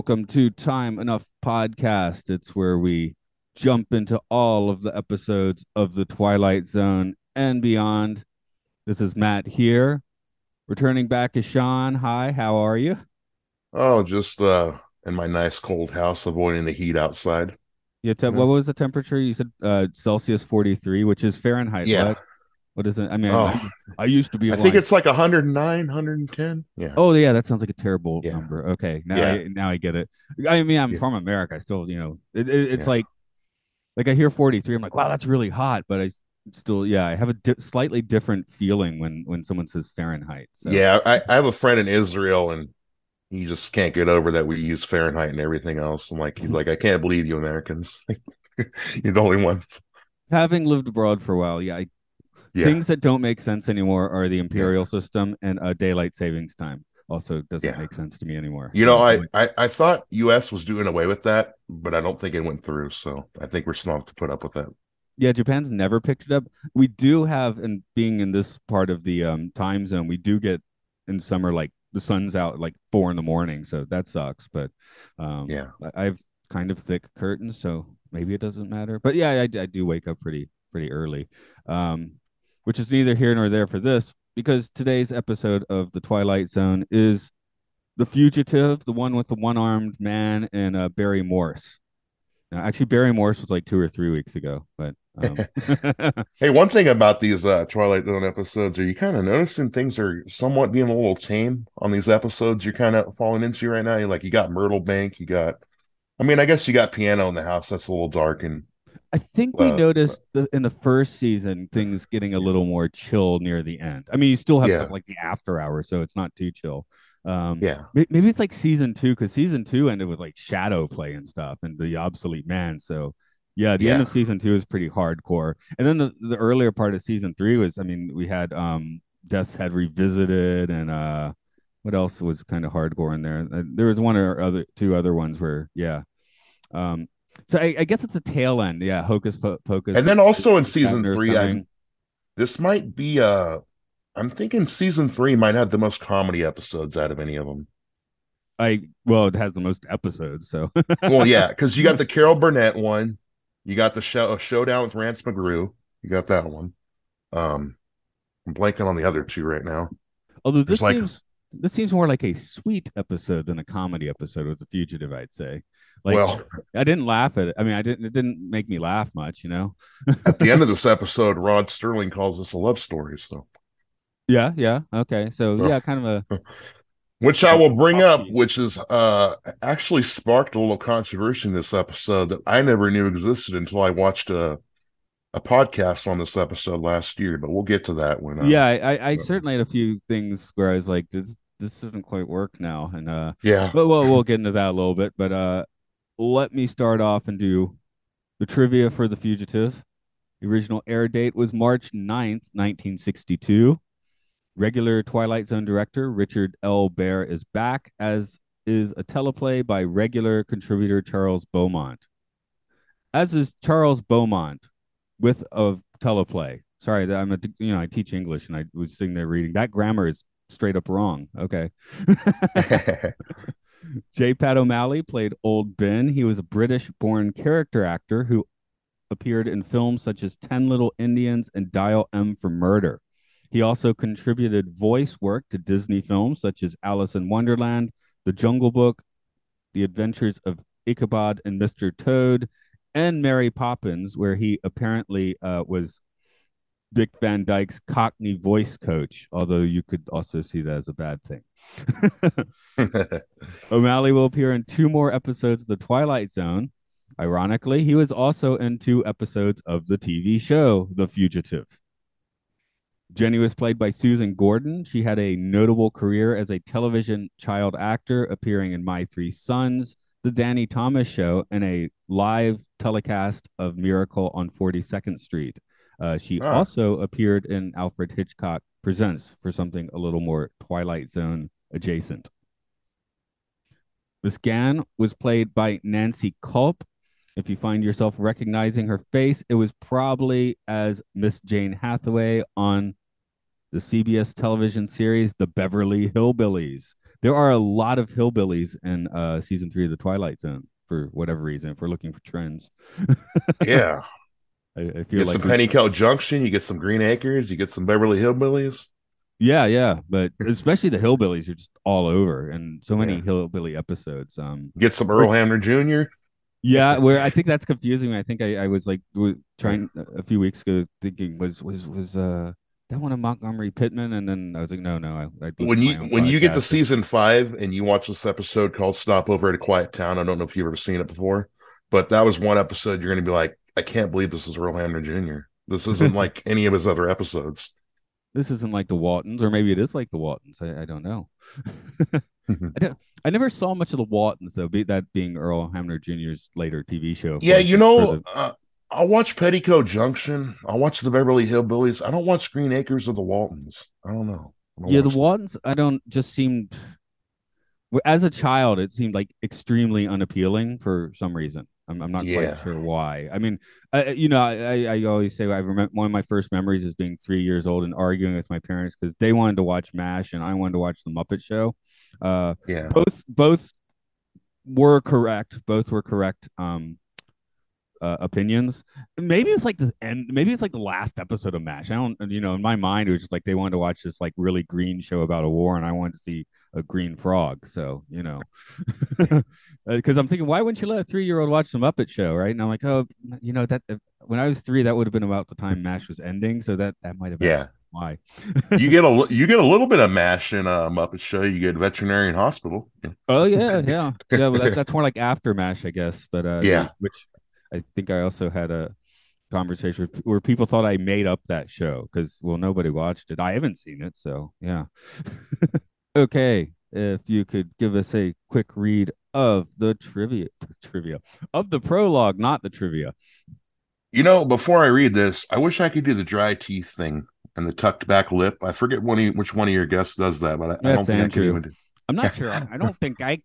Welcome to Time Enough Podcast. It's where we jump into all of the episodes of The Twilight Zone and beyond. This is Matt here. Returning back is Sean. Hi, how are you? Oh, just uh in my nice cold house, avoiding the heat outside. Yeah, te- Yeah. what was the temperature? You said uh, Celsius 43, which is Fahrenheit. Yeah. What, what is it? I mean, Oh, I, I used to be. I think it's like 109, 110. Yeah. Oh yeah, that sounds like a terrible Yeah. number. Okay, now Yeah. I, now I get it. I mean, I'm Yeah. from America. I still, you know, it, it, it's like, like I hear 43. I'm like, wow, that's really hot. But I still, yeah, I have a di- slightly different feeling when when someone says Fahrenheit. So. Yeah, I, I have a friend in Israel and he just can't get over that we use Fahrenheit and everything else. I'm like, he's like, I can't believe you Americans. You're the only ones. Having lived abroad for a while, yeah, I, Yeah. things that don't make sense anymore are the imperial system and uh, daylight savings time. Also, doesn't Yeah. make sense to me anymore. You know, I, I I thought US was doing away with that, but I don't think it went through. So I think we're still have to put up with that. Yeah, Japan's never picked it up. We do have, and being in this part of the um, time zone, we do get in summer like the sun's out like four in the morning, so that sucks. But um, Yeah. I, I have kind of thick curtains, so maybe it doesn't matter. But yeah, I, I do wake up pretty pretty early, um, which is neither here nor there for this because today's episode of the Twilight Zone is the fugitive, the one with the one armed man, and uh, Barry Morse. Now, actually, Barry Morse was like two or three weeks ago, but um, Hey, one thing about these uh, Twilight Zone episodes are you kind of noticing things are somewhat being a little tame on these episodes you're kind of falling into right now. You're like, you got Myrtle Bank, you got, I mean, I guess you got Piano in the House. That's a little dark. And I think we Uh, noticed the, in the first season things getting a little more chill near the end. I mean, you still have Yeah. stuff like the after hour, so it's not too chill. Um, yeah, may- maybe it's like season two because season two ended with like shadow play and stuff and the obsolete man. So yeah, the end of season two is pretty hardcore. And then the, the earlier part of season three was, I mean, we had um Death's Head revisited and uh what else was kind of hardcore in there? Uh, There was one or other two other ones where yeah. Um so I, I guess it's a tail end, yeah. Hocus pocus, And then also in season three, I- this might be, uh, I'm thinking season three might have the most comedy episodes out of any of them. I well, it has the most episodes, so well, yeah, because you got the Carol Burnett one, you got the show showdown with Rance McGrew, you got that one. Um, I'm blanking on the other two right now. Although this There's like- seems this seems more like a sweet episode than a comedy episode with the fugitive, I'd say. Like well, I didn't laugh at it. I mean, I didn't it didn't make me laugh much, you know. at the end of this episode, Rod Serling calls this a love story, so Yeah, yeah. Okay. So yeah, kind of a which I will bring up, which is uh actually sparked a little controversy in this episode that I never knew existed until I watched a a podcast on this episode last year. But we'll get to that when uh, yeah, I, I, I so- certainly had a few things where I was like, this this doesn't quite work now. And uh yeah. but well we'll get into that a little bit. But uh let me start off and do the trivia for the fugitive. The original air date was March 9th, 1962. Regular Twilight Zone director Richard L. Bare is back, as is a teleplay by regular contributor Charles Beaumont. As is Charles Beaumont with a teleplay. Sorry, I'm a you know I teach English and I was sitting there reading that grammar is straight up wrong. Okay. J. Pat O'Malley played Old Ben. He was a British born character actor who appeared in films such as 10 Little Indians and Dial M for Murder. He also contributed voice work to Disney films such as Alice in Wonderland, The Jungle Book, The Adventures of Ichabod and Mr. Toad, and Mary Poppins, where he apparently uh, was Dick Van Dyke's Cockney voice coach, although you could also see that as a bad thing. O'Malley will appear in two more episodes of The Twilight Zone. Ironically, he was also in two episodes of the TV show The Fugitive. Jenny was played by Susan Gordon. She had a notable career as a television child actor, appearing in My Three Sons, The Danny Thomas Show, and a live telecast of Miracle on 42nd Street. Uh, she Ah. also appeared in Alfred Hitchcock Presents for something a little more Twilight Zone adjacent. Miss Gann was played by Nancy Kulp. If you find yourself recognizing her face, it was probably as Miss Jane Hathaway on the CBS television series The Beverly Hillbillies. There are a lot of hillbillies in uh, season three of The Twilight Zone for whatever reason. If we're looking for trends, Yeah. I, I You get like some Petticoat Junction, you get some Green Acres, you get some Beverly Hillbillies. Yeah, yeah, but especially the hillbillies are just all over, and so many Yeah. hillbilly episodes. Um, Get some Earl Hamner Jr. yeah, where I think that's confusing. me. I think I, I was like trying a few weeks ago thinking was was was uh that one of Montgomery Pittman, and then I was like, no, no. I, I When you when you get to season five and you watch this episode called "Stop Over at a Quiet Town," I don't know if you've ever seen it before, but that was one episode you're going to be like, I can't believe this is Earl Hamner Jr. This isn't like any of his other episodes. this isn't like the Waltons, or maybe it is like the Waltons. I, I don't know. I don't. I never saw much of the Waltons though. Be that being Earl Hamner Jr.'s later TV show. Yeah, you know, the- uh, I'll watch Petticoat Junction. I'll watch the Beverly Hillbillies. I don't watch Green Acres or the Waltons. I don't know. I don't yeah, the them. Waltons. I don't just seemed. As a child, it seemed like extremely unappealing for some reason. I'm, I'm not Yeah. quite sure why. I mean, I, you know, I, I always say I remember one of my first memories is being three years old and arguing with my parents because they wanted to watch MASH and I wanted to watch the Muppet Show. Uh, Yeah. both both were correct. Both were correct. Um, uh, opinions. Maybe it's like the end. Maybe it's like the last episode of Mash. I don't. You know, in my mind, it was just like they wanted to watch this like really green show about a war, and I wanted to see a green frog. So you know, because I'm thinking, why wouldn't you let a three year old watch the Muppet Show, right? And I'm like, oh, you know that when I was three, that would have been about the time Mash was ending, so that that might have been Yeah. why. you get a you get a little bit of mash in a Muppet Show. You get Veterinarian Hospital. Oh yeah, yeah, yeah. Well, that, that's more like after Mash, I guess. But uh, Yeah. which I think I also had a conversation where people thought I made up that show because well, nobody watched it. I haven't seen it, so yeah. okay, if you could give us a quick read of the trivia, trivia of the prologue, not the trivia. You know, before I read this, I wish I could do the dry teeth thing and the tucked back lip. I forget one of, which one of your guests does that, but I, I don't think I can even do. I'm not sure. I, I don't think I.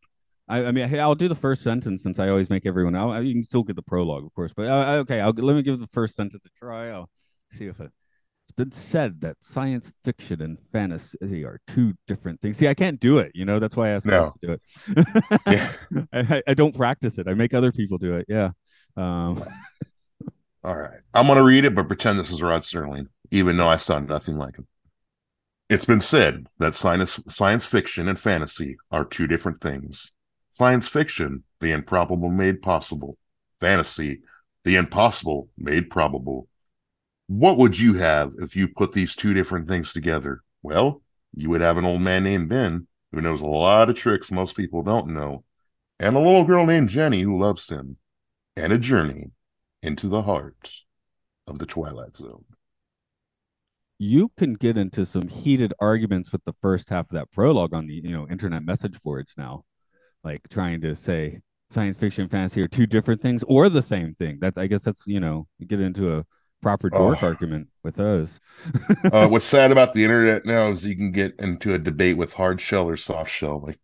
I, I mean, hey, I'll do the first sentence since I always make everyone. I'll, you can still get the prologue, of course, but uh, okay. I'll let me give the first sentence a try. I'll see if it. It's been said that science fiction and fantasy are two different things. See, I can't do it. You know, that's why I asked No. to do it. Yeah. I, I- don't practice it. I make other people do it. Yeah. Um, All right. I'm going to read it, but pretend this is Rod Serling, even though I sound nothing like him. It's been said that science, science fiction and fantasy are two different things. Science fiction, the improbable made possible. Fantasy, the impossible made probable. What would you have if you put these two different things together? Well, you would have an old man named Ben who knows a lot of tricks most people don't know, and a little girl named Jenny who loves him, and a journey into the heart of the Twilight Zone. you can get into some heated arguments with the first half of that prologue on the you know internet message boards now like trying to say science fiction and fantasy are two different things or the same thing that's i guess that's you know you get into a proper dork Oh. argument with those Uh, what's sad about the internet now is you can get into a debate with hard shell or soft shell, like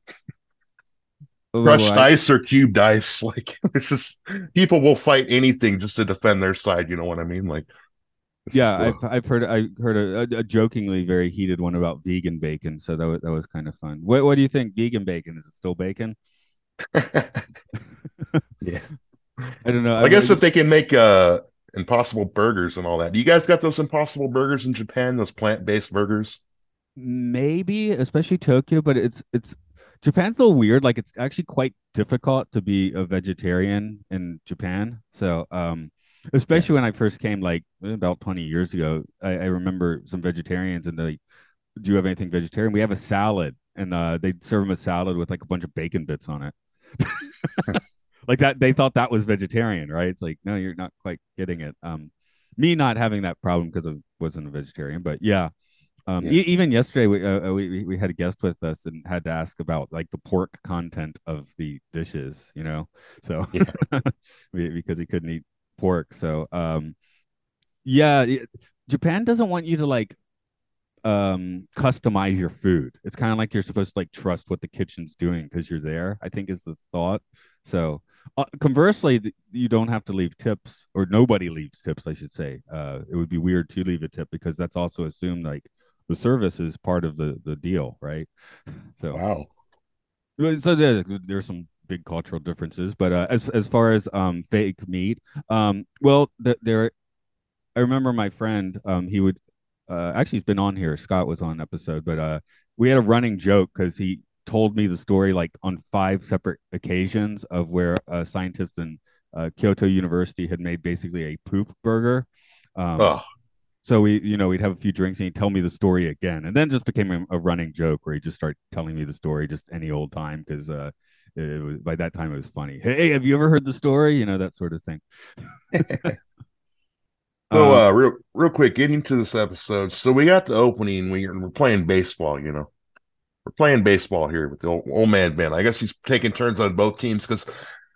Oh, crushed I- ice or cubed ice. Like it's just people will fight anything just to defend their side. You know what I mean? Like, yeah. I've, I've heard i heard a, a, a jokingly very heated one about vegan bacon so that was, that was kind of fun what, what do you think vegan bacon is it still bacon yeah. i don't know I guess if they can make uh impossible burgers and all that. Do you guys got those impossible burgers in Japan? Those plant based burgers? maybe especially tokyo but it's it's japan's a little weird like it's actually quite difficult to be a vegetarian in japan so um especially when i first came like about 20 years ago i, I remember some vegetarians and they do you have anything vegetarian we have a salad and uh they'd serve them a salad with like a bunch of bacon bits on it like that they thought that was vegetarian, right? It's like no, you're not quite getting it. Um, me not having that problem because I wasn't a vegetarian, but yeah. Um, Yeah. e- even yesterday we, uh, uh, we we- had a guest with us and had to ask about like the pork content of the dishes, you know. So we- because he couldn't eat pork, so um, yeah, Japan doesn't want you to like um customize your food. It's kind of like you're supposed to like trust what the kitchen's doing because you're there. I think is the thought. So uh, conversely, th- you don't have to leave tips, or nobody leaves tips, I should say. Uh, it would be weird to leave a tip because that's also assumed like the service is part of the the deal, right? So Wow. So there, there's some big cultural differences, but uh, as as far as um fake meat, um, well, th- there, I remember my friend, um, he would, uh, actually he's been on here. Scott was on an episode, but uh, we had a running joke because he told me the story like on five separate occasions of where a scientist in uh, Kyoto University had made basically a poop burger. Um, Oh, so we, you know, we'd have a few drinks and he'd tell me the story again, and then just became a, a running joke where he just started telling me the story just any old time because uh, it was by that time it was funny. Hey, have you ever heard the story? You know that sort of thing. So, Um, uh, real, real quick, getting to this episode. So, we got the opening. We, we're playing baseball. You know, we're playing baseball here with the old, old man Ben. I guess he's taking turns on both teams because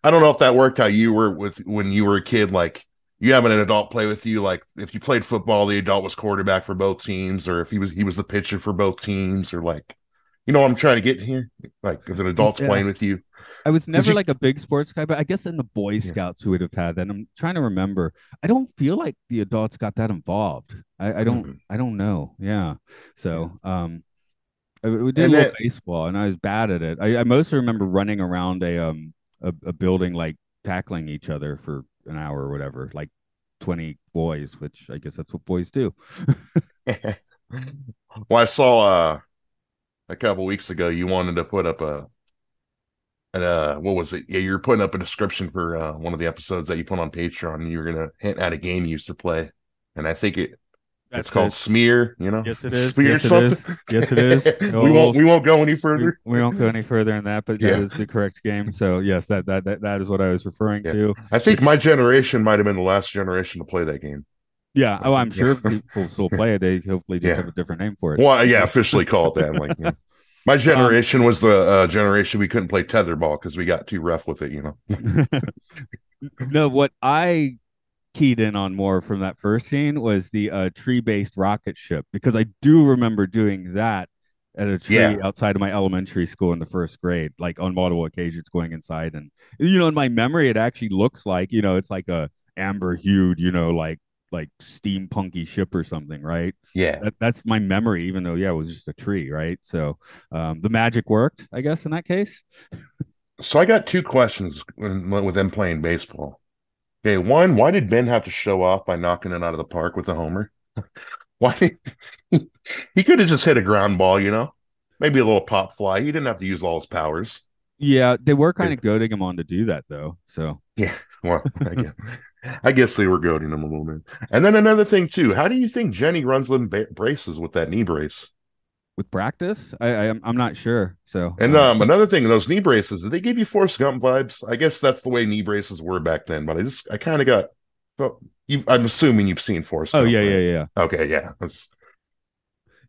I don't know if that worked how you were with when you were a kid. Like, you having an adult play with you. Like, if you played football, the adult was quarterback for both teams, or if he was he was the pitcher for both teams, or like, you know, what I'm trying to get here. Like, if an adult's Yeah. playing with you, I was never you- like a big sports guy, but I guess in the Boy Scouts who would have had that. I'm trying to remember. I don't feel like the adults got that involved. I, I don't. Mhm. I don't know. Yeah. So, um, I- we did And a little that- baseball, and I was bad at it. I, I mostly remember running around a um a, a building like tackling each other for an hour or whatever, like twenty boys, which I guess that's what boys do. well, I saw uh a couple weeks ago you wanted to put up a and uh what was it? Yeah, you were putting up a description for uh one of the episodes that you put on Patreon and you were gonna hint at a game you used to play. And I think it it's called Smear, you know? Yes, it is. Smear Yes, it is. something. Yes, it is. we won't we won't go any further. we won't go any further in that, but Yeah. that is the correct game. So yes, that that that, that is what I was referring Yeah. to. I think my generation might have been the last generation to play that game. Yeah. Oh, I'm sure people still play it. They hopefully just Yeah. have a different name for it. Well, yeah, officially call it that. Like. My generation was the uh, generation we couldn't play tetherball because we got too rough with it. You know, no, what I keyed in on more from that first scene was the uh, tree-based rocket ship because I do remember doing that at a tree Yeah. outside of my elementary school in the first grade, like on multiple occasions going inside. And you know, in my memory, it actually looks like you know, it's like a amber hued, you know, like like steampunky ship or something, right? yeah. That, that's my memory, even though yeah, it was just a tree, right? So um, the magic worked, I guess, in that case. So I got two questions with them playing baseball. Okay, one, why did Ben have to show off by knocking it out of the park with a homer? Why did he could have just hit a ground ball, you know? Maybe a little pop fly. He didn't have to use all his powers. Yeah, they were kind of goading him on to do that though. So yeah, Well, I guess, they were goading him a little bit. And then another thing too, how do you think Jenny runs them ba- braces with that knee brace? with practice, I, I I'm I'm not sure. So And uh, um, another thing, those knee braces, did they give you Forrest Gump vibes? I guess that's the way knee braces were back then, but I just I kind of got well, you I'm assuming you've seen Forrest oh Gump. yeah, right? yeah, yeah, Okay, yeah.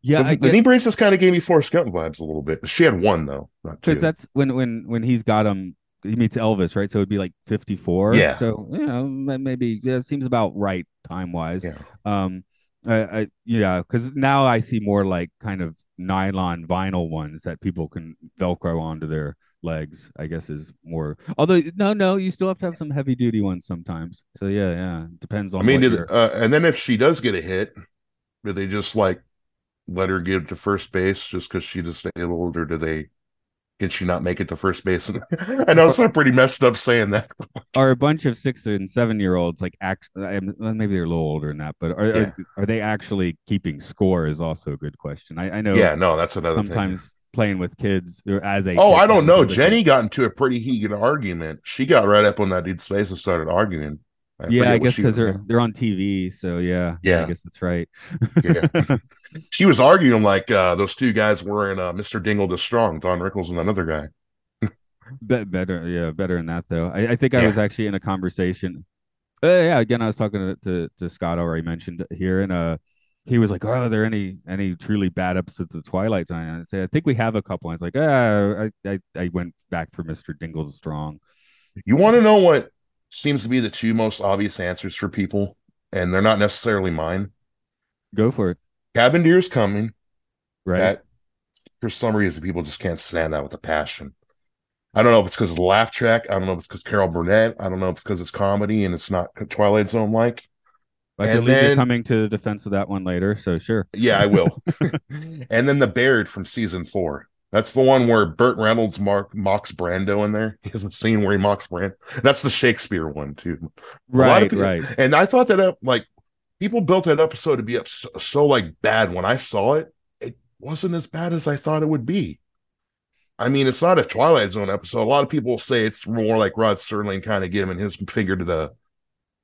Yeah. the, the knee braces kind of gave me Forrest Gump vibes a little bit. She had one though, not two. because that's when when when he's got him. He meets Elvis, right? So it'd be like 54. Yeah. So you know, ma- maybe yeah, it seems about right time wise. Yeah. Um, I, I yeah, because now I see more like kind of nylon vinyl ones that people can velcro onto their legs. I guess is more. Although no, no, you still have to have some heavy duty ones sometimes. So yeah, yeah, depends on. I mean, did, uh, and then if she does get a hit, do they just like let her get to first base just because she disabled, or do they? Can she not make it to first base? I know it's not pretty messed up saying that. are a bunch of six and seven year olds like act maybe they're a little older than that but are, Yeah. are are they actually keeping score is also a good question i, I know Yeah, no, that's another thing. sometimes playing with kids or as a Oh, I don't know. Jenny got into a pretty heated argument. She got right up on that dude's face and started arguing. I yeah i guess because they're they're on tv so yeah Yeah. i guess that's right Yeah. she was arguing like uh, those two guys wearing uh, Mr. Dingle the Strong, Don Rickles and another guy. Be- better, yeah, better than that though. I, I think I Yeah. was actually in a conversation. Uh, yeah, again, I was talking to, to to Scott already mentioned here, and uh, he was like, "Oh, are there any any truly bad episodes of Twilight Zone?" And I said, "I think we have a couple." I was like, "Ah, I I, I went back for Mister Dingle the Strong." You want to know what seems to be the two most obvious answers for people, and they're not necessarily mine. Go for it, Cavender's coming. right? That for some reason people just can't stand that with a passion. I don't know if it's because of the laugh track. I don't know if it's because Carol Burnett. I don't know if it's because it's comedy and it's not Twilight Zone like. I and believe you're coming to the defense of that one later, so sure. Yeah, I will. and then the Bard from season four. That's the one where Burt Reynolds mark, mocks Brando in there. He has a scene where he mocks Brando. That's the Shakespeare one too. A lot of Right, people- right. And I thought that like people built that episode to be up so, so like bad. When I saw it, it wasn't as bad as I thought it would be. I mean, it's not a Twilight Zone episode. A lot of people say it's more like Rod Serling kind of giving his finger to the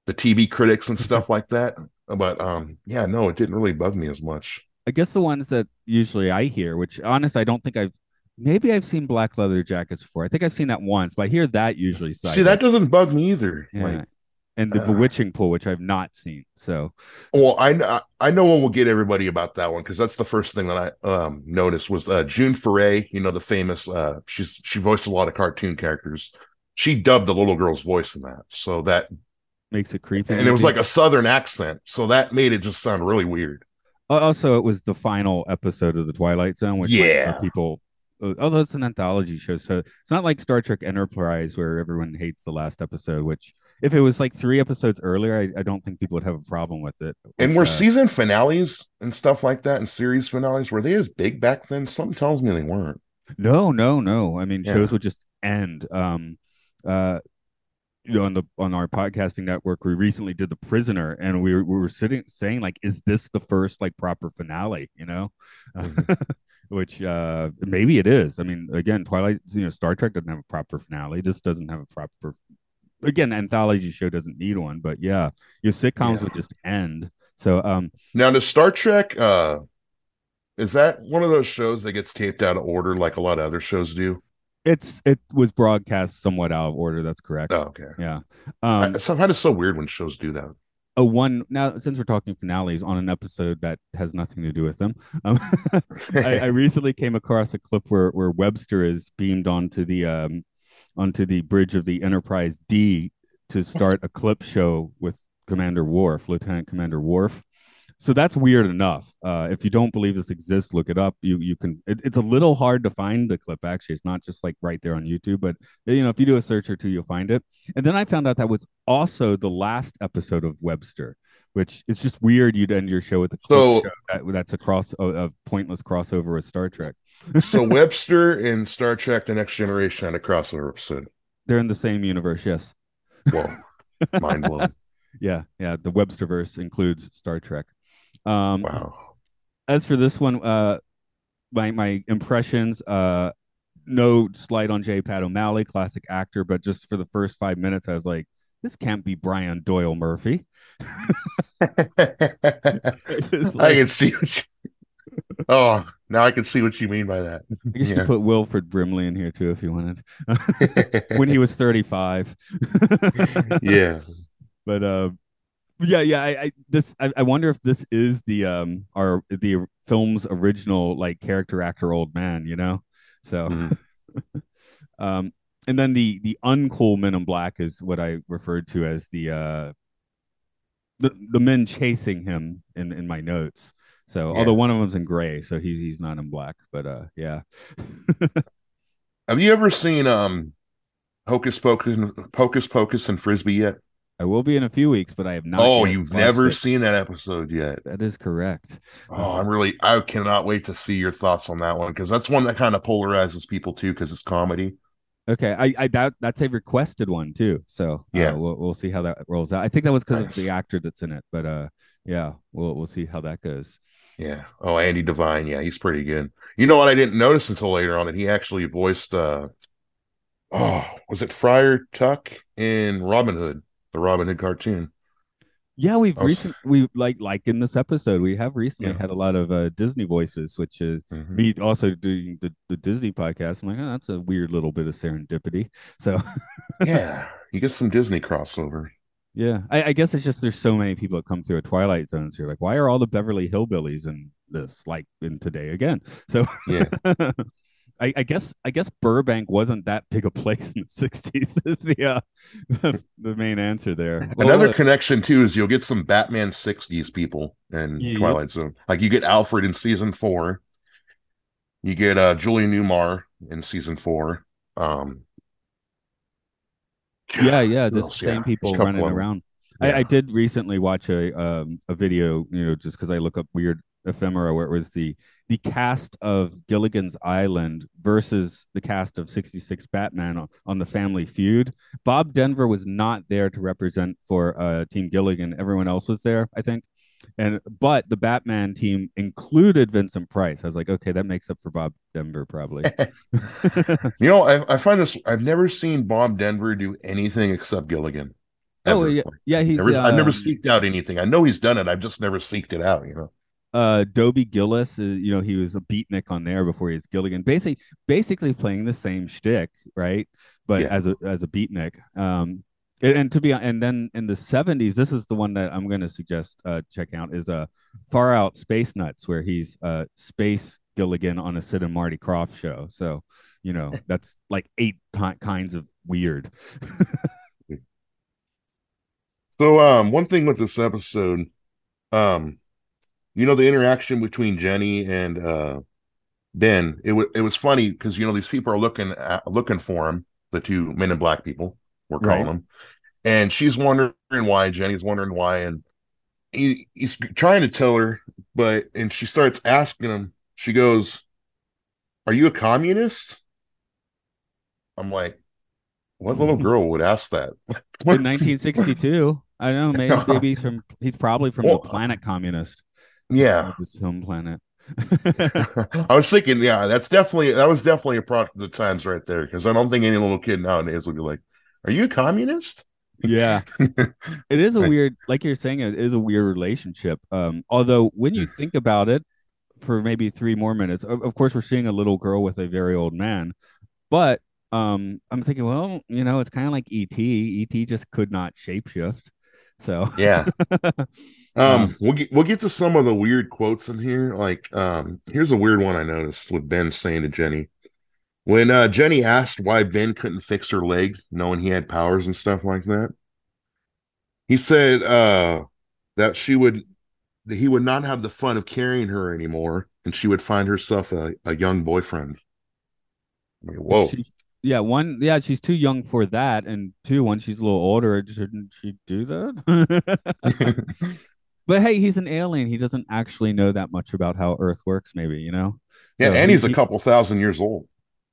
the TV critics and stuff like that. But um, yeah, no, it didn't really bug me as much. I guess the ones that usually I hear, which honest, I don't think I've maybe I've seen black leather jackets before. I think I've seen that once, but I hear that usually. See, that doesn't bug me either. yeah. Like, and the uh, bewitching pool, which I've not seen. So well, I I know one will get everybody about that one because that's the first thing that I um noticed was uh June Foray, you know, the famous uh she's she voiced a lot of cartoon characters. She dubbed the little girl's voice in that. So that makes it creepy. and it was like a southern accent. So that made it just sound really weird. Also, it was the final episode of the Twilight Zone, which Yeah. uh, people. uh, Although it's an anthology show, so it's not like Star Trek Enterprise where everyone hates the last episode. Which, if it was like three episodes earlier, I, I don't think people would have a problem with it. And were uh, season finales and stuff like that and series finales, were they as big back then? Something tells me they weren't. No, no, no. I mean, Yeah. shows would just end. Um, uh, you know, on the on our podcasting network, we recently did The Prisoner, and we were, we were sitting saying like, is this the first like proper finale? You know, which uh maybe it is. I mean, again, Twilight, you know, Star Trek doesn't have a proper finale. This doesn't have a proper. Again, anthology show doesn't need one, but yeah, your sitcoms Yeah. would just end. So, um, Now, the Star Trek uh is that one of those shows that gets taped out of order like a lot of other shows do? it's it was broadcast somewhat out of order. That's correct. Oh, okay. Yeah. Um, I, so, it's so weird when shows do that. a one now since we're talking finales on an episode that has nothing to do with them um, I, I recently came across a clip where where webster is beamed onto the um onto the bridge of the enterprise d to start a clip show with commander Worf, lieutenant commander Worf. so that's weird enough. Uh if you don't believe this exists look it up. You you can it, it's a little hard to find the clip actually. It's not just like right there on youtube but you know if you do a search or two you'll find it. And then I found out that was also the last episode of Webster, which it's just weird you'd end your show with a So- show that, that's a cross a, a pointless crossover with Star Trek. so Webster and Star Trek: The Next Generation had a crossover episode. They're in the same universe, yes. Whoa, mind blown! Yeah, yeah. The Websterverse includes Star Trek. Um, Wow. as for this one, uh, my my impressions, uh, no slight on J. Pat O'Malley, classic actor, but just for the first five minutes, I was like, this can't be Brian Doyle Murray. It's I can see what you. Oh, now I can see what you mean by that. I guess you Yeah. could put Wilford Brimley in here too if you wanted. when he was 35. yeah. But uh yeah, yeah, I, I this I, I wonder if this is the um our the film's original like character actor old man, you know? So Mhm. um and then the the uncool men in black is what I referred to as the uh the, the men chasing him in in my notes. So Yeah. although one of them's in gray, so he's he's not in black, but uh yeah. Have you ever seen um Hocus Pocus, Pocus Pocus and Frisby yet? I will be in a few weeks, but I have not. oh, you've never it. seen that episode yet. That is correct. Oh, I'm really, I cannot wait to see your thoughts on that one because that's one that kind of polarizes people too because it's comedy. Okay, I, I that that's a requested one too. So uh, Yeah. we'll we'll see how that rolls out. I think that was because Nice. of the actor that's in it, but uh, yeah, we'll we'll see how that goes. Yeah. Oh, Andy Devine. Yeah, he's pretty good. You know what? I didn't notice until later on that he actually voiced, uh, oh, was it Friar Tuck in Robin Hood, the Robin Hood cartoon? Yeah, we've I was- recent we like like in this episode we have recently Yeah. had a lot of uh, Disney voices, which is Mhm. me also doing the, the Disney podcast. I'm like, oh, that's a weird little bit of serendipity. So yeah, you get some Disney crossover. yeah, I, I guess it's just there's so many people that come through a Twilight Zone. So you're like, why are all the Beverly Hillbillies in this? Like in today again. So Yeah. I, I guess I guess Burbank wasn't that big a place in the '60s. Is the uh, the main answer there. Another uh, connection too is you'll get some Batman '60s people in Yeah. Twilight Zone. Like you get Alfred in season four. You get uh Julie Newmar in season four. Um, yeah, yeah, just else? the same Yeah, people there's a couple running around. Yeah. I, I did recently watch a um a video, you know, just because I look up weird ephemera where it was the the cast of Gilligan's Island versus the cast of 66 Batman on, on the Family Feud. Bob Denver was not there to represent for uh Team Gilligan. Everyone else was there, I think. And but the Batman team included Vincent Price. I was like, okay, that makes up for Bob Denver probably. You know, I, I find this. I've never seen Bob Denver do anything except Gilligan. oh yeah, yeah, he's Never, I've never um, seeked out anything. I know he's done it. I've just never seeked it out. You know. Uh Dobie Gillis is you know he was a beatnik on there before he was Gilligan. Basically basically playing the same shtick right? But Yeah. as a as a beatnik. Um and, and to be and then in the 70s this is the one that I'm going to suggest uh check out is uh Far Out Space Nuts where he's uh space Gilligan on a Sid and Marty Krofft show. So you know that's like eight ti kinds of weird. So, um, one thing with this episode, um, you know, the interaction between Jenny and uh Ben, it was it was funny because you know these people are looking at, looking for him, the two men in black people, we're calling Right. them, and she's wondering why. Jenny's wondering why, and he, he's trying to tell her, but and she starts asking him. She goes, "Are you a communist?" I'm like, "What little girl would ask that?" in 1962 I don't know maybe, maybe he's from he's probably from Well, the planet communist Yeah. his home planet I was thinking, yeah, that's definitely that was definitely a product of the times right there. Because I don't think any little kid nowadays would be like, "Are you a communist?" yeah it is a weird like you're saying it is a weird relationship um although when you think about it for maybe three more minutes of, of course we're seeing a little girl with a very old man but um i'm thinking well you know it's kind of like et et just could not shapeshift so Yeah. Um, we'll get we'll get to some of the weird quotes in here. Like, um, here's a weird one I noticed with Ben saying to Jenny. When uh Jenny asked why Ben couldn't fix her leg, knowing he had powers and stuff like that, he said uh that she would that he would not have the fun of carrying her anymore and she would find herself a, a young boyfriend. I mean, whoa. She's- yeah, one, yeah, she's too young for that, and two, when she's a little older, shouldn't she do that? but hey, he's an alien. He doesn't actually know that much about how Earth works. Maybe you know. yeah, So and he- he's a couple thousand years old.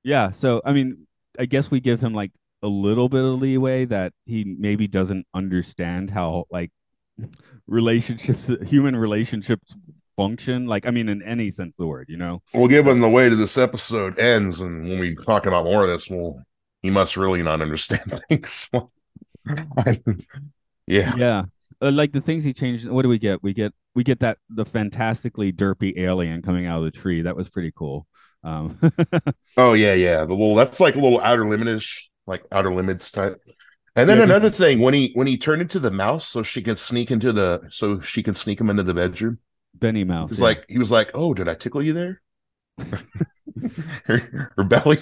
Yeah, so I mean, I guess we give him like a little bit of leeway that he maybe doesn't understand how like relationships, human relationships function. Like, I mean, in any sense of the word, you know. Well, given the way that this episode ends, and when we talk about more of this, well, he must really not understand things. yeah, yeah uh, like the things he changed what do we get we get we get that the fantastically derpy alien coming out of the tree that was pretty cool um oh yeah, yeah. The little that's like a little outer limitish, like outer limits type. And then Yeah, another thing, when he when he turned into the mouse, so she can sneak into the so she can sneak him into the bedroom. Benny mouse He's yeah. like he was like, oh, did I tickle you there? her, her belly.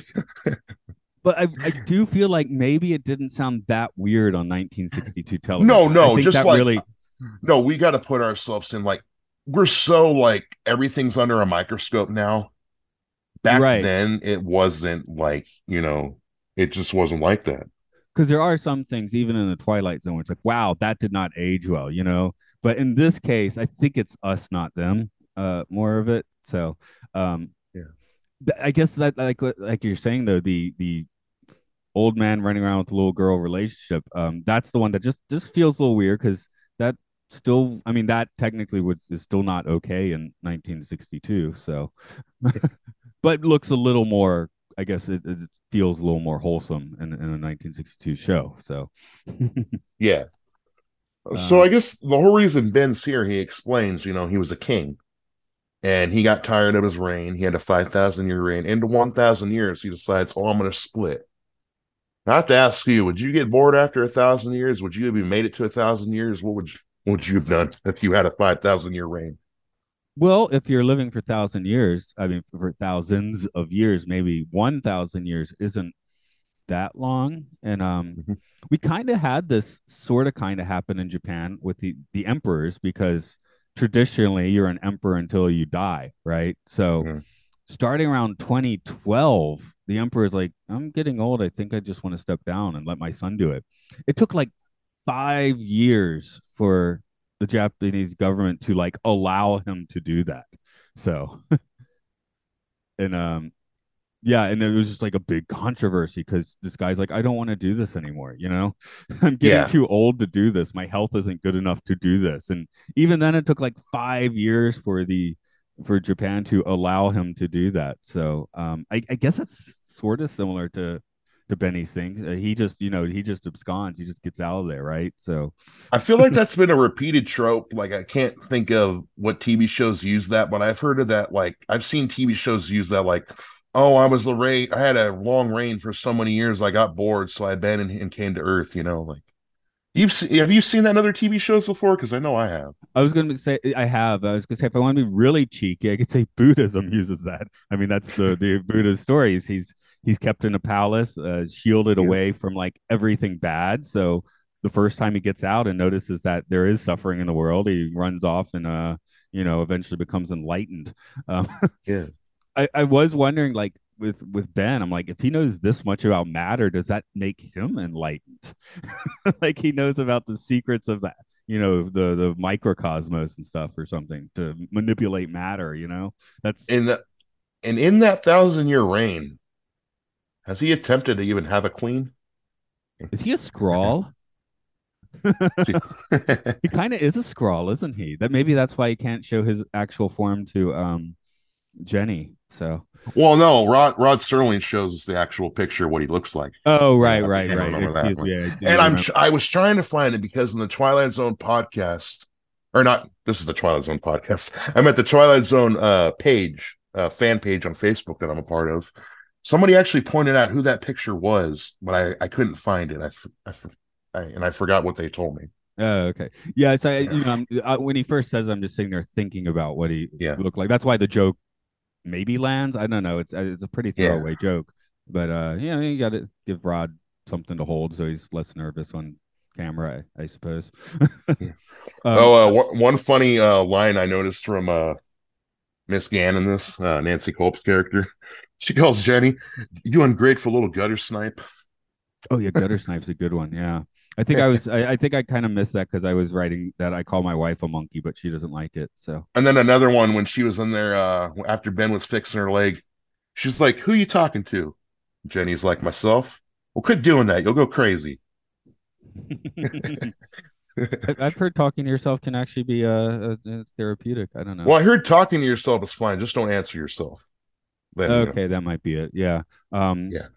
but I, I do feel like maybe it didn't sound that weird on 1962 television No, no, I think just that like really no, we got to put ourselves in like we're so like everything's under a microscope now. Back Right. then, it wasn't like you know, it just wasn't like that. because there are some things even in the twilight zone where it's like wow that did not age well you know but in this case i think it's us not them uh more of it so um Yeah. th- i guess that like like you're saying though the the old man running around with the little girl relationship um that's the one that just just feels a little weird because that still i mean that technically would is still not okay in 1962 so but looks a little more i guess it, it feels a little more wholesome in, in a 1962 show so Yeah. So Um, I guess the whole reason Ben's here, he explains, you know, he was a king and he got tired of his reign. He had a 5,000 year reign. Into 1,000 years, he decides, oh, I'm going to split. I have to ask you, would you get bored after a thousand years? Would you have made it to a thousand years? What would you, what would you have done if you had a 5,000 year reign? Well, if you're living for thousand years, I mean, for thousands of years, maybe one thousand years isn't that long. And um, Mhm. we kind of had this sort of kind of happen in Japan with the the emperors because traditionally you're an emperor until you die, right? So Mhm. starting around 2012, the emperor is like, I'm getting old. I think I just want to step down and let my son do it. It took like five years for the Japanese government to like allow him to do that. So, and um, yeah, and it was just like a big controversy because this guy's like, I don't want to do this anymore. You know, I'm getting Yeah. too old to do this. My health isn't good enough to do this. And even then, it took like five years for the for Japan to allow him to do that. So, um, I, I guess that's sort of similar to to Benny's things. Uh, he just, you know, he just absconds. He just gets out of there, right? So, I feel like that's been a repeated trope. Like I can't think of what TV shows use that, but I've heard of that. Like I've seen TV shows use that. Like, oh, I was the reign. I had a long reign for so many years. I got bored, so I abandoned and came to Earth. You know, like you've seen. Have you seen that in other TV shows before? Because I know I have. I was going to say I have. I was going to say if I want to be really cheeky, I could say Buddhism uses that. I mean, that's the the Buddha's stories. He's he's kept in a palace, uh, shielded Yeah. away from like everything bad. So the first time he gets out and notices that there is suffering in the world, he runs off and uh, you know, eventually becomes enlightened. Um, Yeah. I I was wondering like with with Ben, I'm like, if he knows this much about matter, does that make him enlightened? like he knows about the secrets of that you know the the microcosmos and stuff or something to manipulate matter you know that's In that, and in that thousand year reign, has he attempted to even have a queen? is he a Skrull he kind of is a Skrull isn't he that maybe that's why he can't show his actual form to um jenny so well, no. Rod Rod Serling shows us the actual picture of what he looks like. oh right I right right excuse me I and I'm tr- I was trying to find it because in the Twilight Zone podcast, or not, this is the Twilight Zone podcast. I'm at the Twilight Zone uh page, uh fan page on Facebook that I'm a part of. Somebody actually pointed out who that picture was, but I I couldn't find it. I I and I forgot what they told me. Oh, okay. Yeah, it's I, you know, I'm, I, when he first says, I'm just sitting there thinking about what he Yeah. looked like. That's why the joke maybe lands. I don't know. It's uh, it's a pretty Yeah. throwaway joke, but uh, you know, you got to give Rod something to hold so he's less nervous on camera, I, I suppose. Yeah. Um, oh, uh, one, one funny uh line I noticed from uh Miss Gann in this uh, Nancy Kulp's character. She calls Jenny, "You ungrateful little gutter snipe." oh yeah, gutter snipe's a good one. Yeah. I think I was. I, I think I kind of missed that because I was writing that I call my wife a monkey, but she doesn't like it. So And then another one when she was in there uh after Ben was fixing her leg, she's like, Who you talking to? Jenny's like, Myself. Well, quit doing that. You'll go crazy. I've heard talking to yourself can actually be uh, therapeutic. I don't know. Well, I heard talking to yourself is fine. Just don't answer yourself. Then, you know, okay, that might be it. Yeah. Um, Yeah.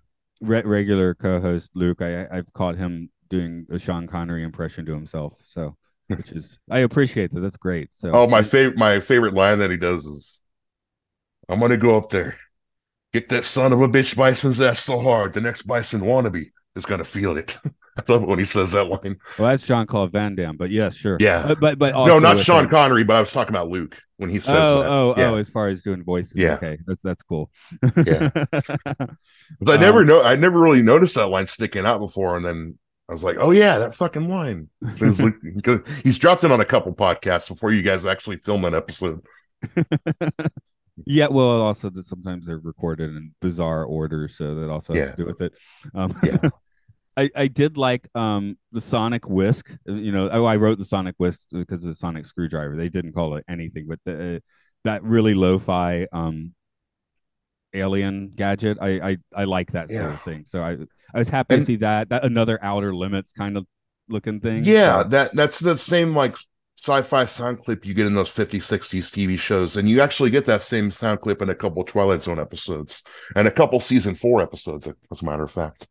Re- regular co-host Luke, I I've caught him doing a Sean Connery impression to himself. So, which is I appreciate that. That's great. So, Oh, my favorite my favorite line that he does is I'm gonna go up there, get that son of a bitch bison's ass so hard the next bison wannabe is gonna feel it. I love it when he says that line. well, that's Jean Claude Van Damme, but yes, sure. Yeah. but but, but no, not Sean him- Connery, but I was talking about Luke when he says Oh, that. oh, yeah. oh! As far as doing voices, Yeah. okay, that's that's cool. Yeah. 'Cause I never Um, know. I never really noticed that line sticking out before, and then I was like, "Oh yeah, that fucking line." So like- he's dropped it on a couple podcasts before you guys actually film an episode. yeah, well, also that sometimes they're recorded in bizarre order, so that also has Yeah. to do with it. Um, Yeah. I, I did like um the Sonic Whisk. uh, You know, oh, I wrote the Sonic Whisk because of the Sonic Screwdriver. They didn't call it anything, but the, uh, that really lo-fi um alien gadget. I I, I like that sort Yeah. of thing. So I I was happy to see that. That another Outer Limits kind of looking thing. Yeah, So- that that's the same like sci-fi sound clip you get in those 50s 60s tv shows and you actually get that same sound clip in a couple twilight zone episodes and a couple season four episodes as a matter of fact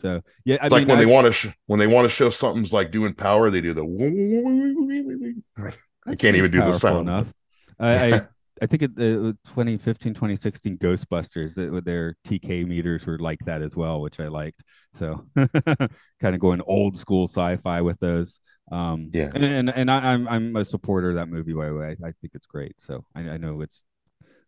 So yeah, I It's like when I- they want to sh- when they want to show something's like doing power, they do the. I can't even do the sound. enough. I, I I think it, uh 2015 2016 Ghostbusters that with their TK meters were like that as well, which I liked. So kind of going old school sci-fi with those. Um, Yeah. and and, and I, I'm I'm a supporter of that movie by the way. I, I think it's great. So I, I know it's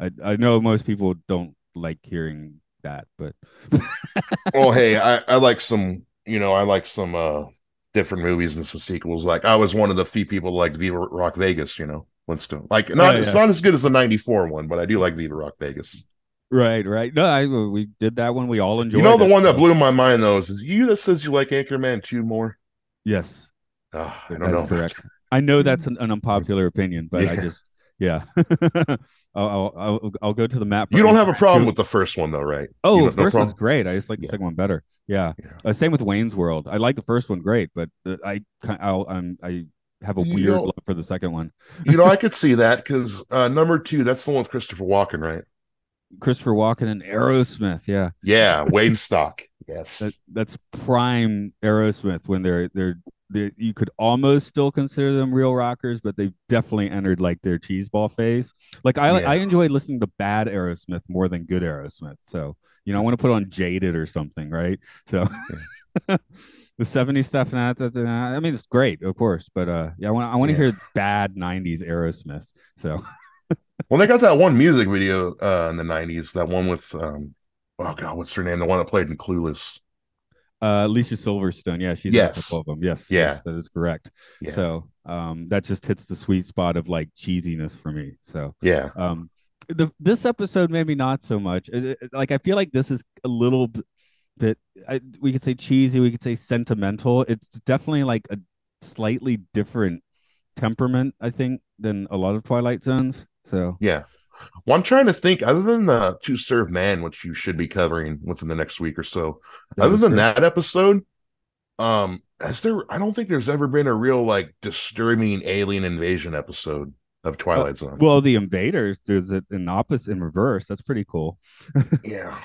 I I know most people don't like hearing that, but well, hey, I, I like some, you know, I like some uh different movies and some sequels. Like I was one of the few people like liked Viva Rock Vegas, you know, Flintstone. Like not Yeah, it's yeah. not as good as the '94 one, but I do like Viva Rock Vegas. right, right. No, I we did that one. We all enjoyed. you know, the one that blew my mind though is, is you that says you like Anchorman two more. Yes. Ah, I don't is know. correct. I know that's an, an unpopular opinion, but I just yeah. I'll, I'll I'll I'll go to the map. You don't have a problem too. with the first one though, right? Oh, you the know, no first one's great. I just like the Yeah. second one better. Yeah. Yeah. Uh, same with Wayne's World. I like the first one great, but uh, I I'll, um, I have a You weird know- love for the second one. You know, I could see that because uh, number two, that's the one with Christopher Walken, right? Christopher Walken and Aerosmith. Yeah. Yeah, Waynestock. Yes. That that's prime Aerosmith when they're they're they, you could almost still consider them real rockers, but they've definitely entered like their cheeseball phase. Like I Yeah. I enjoy listening to bad Aerosmith more than good Aerosmith. So you know I want to put on Jaded or something, right? So the '70s stuff and that, that, that, I mean it's great, of course, but uh yeah I want I want to Yeah. hear bad '90s Aerosmith. So Well, they got that one music video uh, in the '90s. That one with um, oh god, what's her name? The one that played in Clueless. uh Alicia Silverstone, yeah, she's a Yes. couple of them. Yes, Yeah. yes, that is correct. Yeah. So um that just hits the sweet spot of like cheesiness for me. So Yeah. um the this episode maybe not so much It- it- like i feel like this is a little bit I, we could say cheesy we could say sentimental it's definitely like a slightly different temperament i think than a lot of twilight zones so Yeah. Well, I'm trying to think. Other than the "To Serve Man," which you should be covering within the next week or so, other than true. that episode, um, has there? I don't think there's ever been a real like disturbing alien invasion episode of Twilight Zone. well the invaders does it in opposite in reverse that's pretty cool yeah,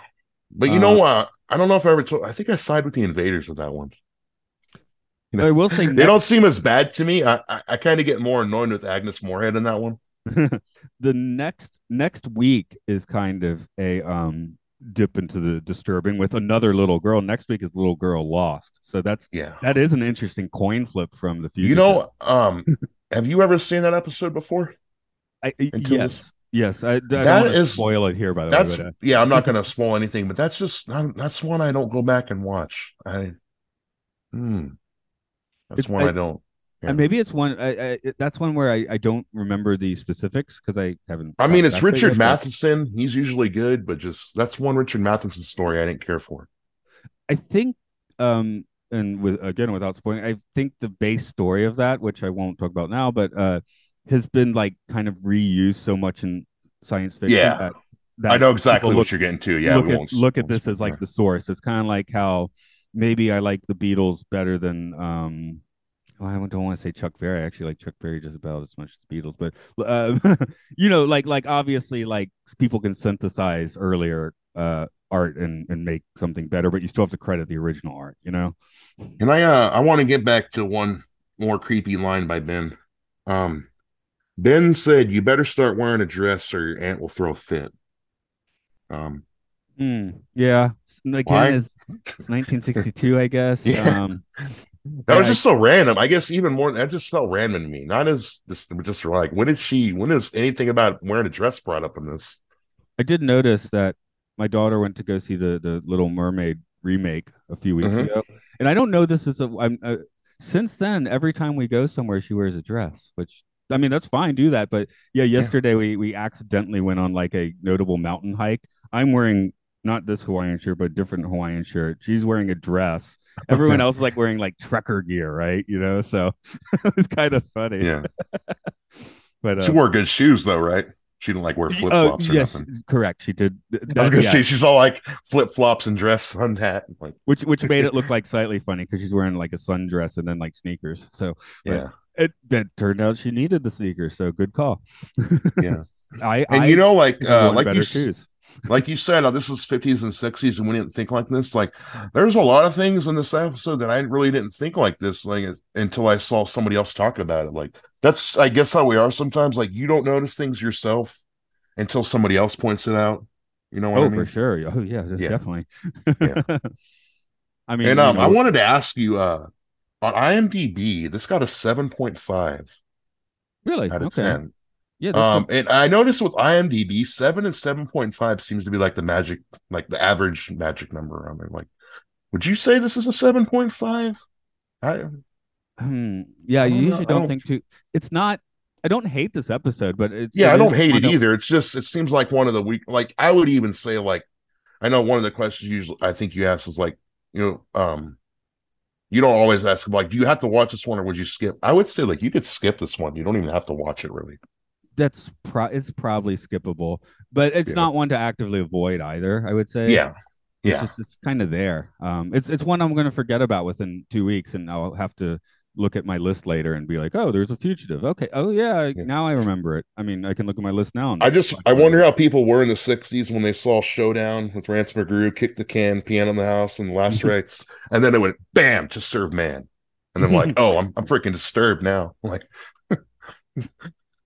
but you know, uh, I don't know if I ever told. I think I side with the invaders with that one. You know, i will say They next- don't seem as bad to me. I I, I kind of get more annoyed with Agnes Moorehead in that one. the next next week is kind of a um dip into the disturbing with another little girl next week is little girl lost so that's Yeah. That is an interesting coin flip from the future. You know, um, have you ever seen that episode before? I, yes, yes. I, I That is- spoil it here, by the That's way. But, uh, yeah. I'm not going to spoil anything, but that's just that's one I don't go back and watch. I, hmm, that's one I, I- don't. yeah. and maybe it's one. I, I, that's one where I, I don't remember the specifics because I haven't. I mean, it's Richard yet, but Matheson. He's usually good, but just that's one Richard Matheson story I didn't care for. I think, um, and with again without spoiling, I think the base story of that, which I won't talk about now, but uh, has been like kind of reused so much in science fiction. Yeah. that, that I know exactly people what you're getting to. Yeah, look at look at this as like the source. It's kind of like how maybe I like the Beatles better than um. well, I don't want to say Chuck Berry. I actually like Chuck Berry just about as much as the Beatles, but uh, you know, like like obviously, like people can synthesize earlier uh art and and make something better, but you still have to credit the original art. You know. And I uh I want to get back to one more creepy line by Ben. Um Ben said you better start wearing a dress or your aunt will throw a fit. Um Hmm. yeah. Again, Why? it's, it's 1962, I guess. Yeah. Um, that was I- just so random. I guess even more that just felt random to me. Not as just just like when did she when is anything about wearing a dress brought up in this? I did notice that my daughter went to go see the the Little Mermaid remake a few weeks Mhm. ago, and I don't know this is a. I'm uh, since then every time we go somewhere she wears a dress, which I mean that's fine, do that. But yeah, yesterday we we accidentally went on like a notable mountain hike. I'm wearing not this Hawaiian shirt, but a different Hawaiian shirt. She's wearing a dress. Everyone else is like wearing like trucker gear, right? You know, so it was kind of funny. Yeah. but uh, She wore good shoes though, right? She didn't like wear flip oh, flops or yes, nothing. correct. She did. th- I was gonna yeah. say she's all like flip flops and dress sun hat. Like which which made it look like slightly funny because she's wearing like a sundress and then like sneakers. So But- yeah, it that turned out she needed the sneakers. So good call. yeah. I And I you know, like uh like you shoes. like you said, uh, this was 50s and 60s, and we didn't think like this. Like, there's a lot of things in this episode that I really didn't think like this, like until I saw somebody else talk about it. Like, that's I guess how we are sometimes. Like, you don't notice things yourself until somebody else points it out. You know what oh, I mean? for sure. Oh, yeah, Yeah. definitely. Yeah. I mean, And you um, I wanted to ask you, uh, on IMDb, this got a 7.5 really out of okay. 10. Yeah, Um, and I noticed with IMDb, seven and seven point five seems to be like the magic, like the average magic number on there. Like, would you say this is a seven point five? I hmm, yeah. I You usually don't don't- think too. It's not. I don't hate this episode, but it's yeah, I don't hate it either. It's just it seems like one of the weak. Like I would even say like, I know one of the questions usually I think you ask is like, you know, um, you don't always ask like, do you have to watch this one or would you skip? I would say like you could skip this one. You don't even have to watch it really. That's pro. It's probably skippable, but it's Yeah. not one to actively avoid either. I would say. Yeah, It's yeah. just it's kind of there. Um, it's it's one I'm going to forget about within two weeks, and I'll have to look at my list later and be like, oh, there's a fugitive. Okay. Oh yeah, Yeah. now I remember it. I mean, I can look at my list now. and I just I wonder how people were in the '60s when they saw Showdown with Rance McGrew kick the can, piano in the house, and last rites, and then it went bam to serve man, and then like, oh, I'm I'm freaking disturbed now. Like,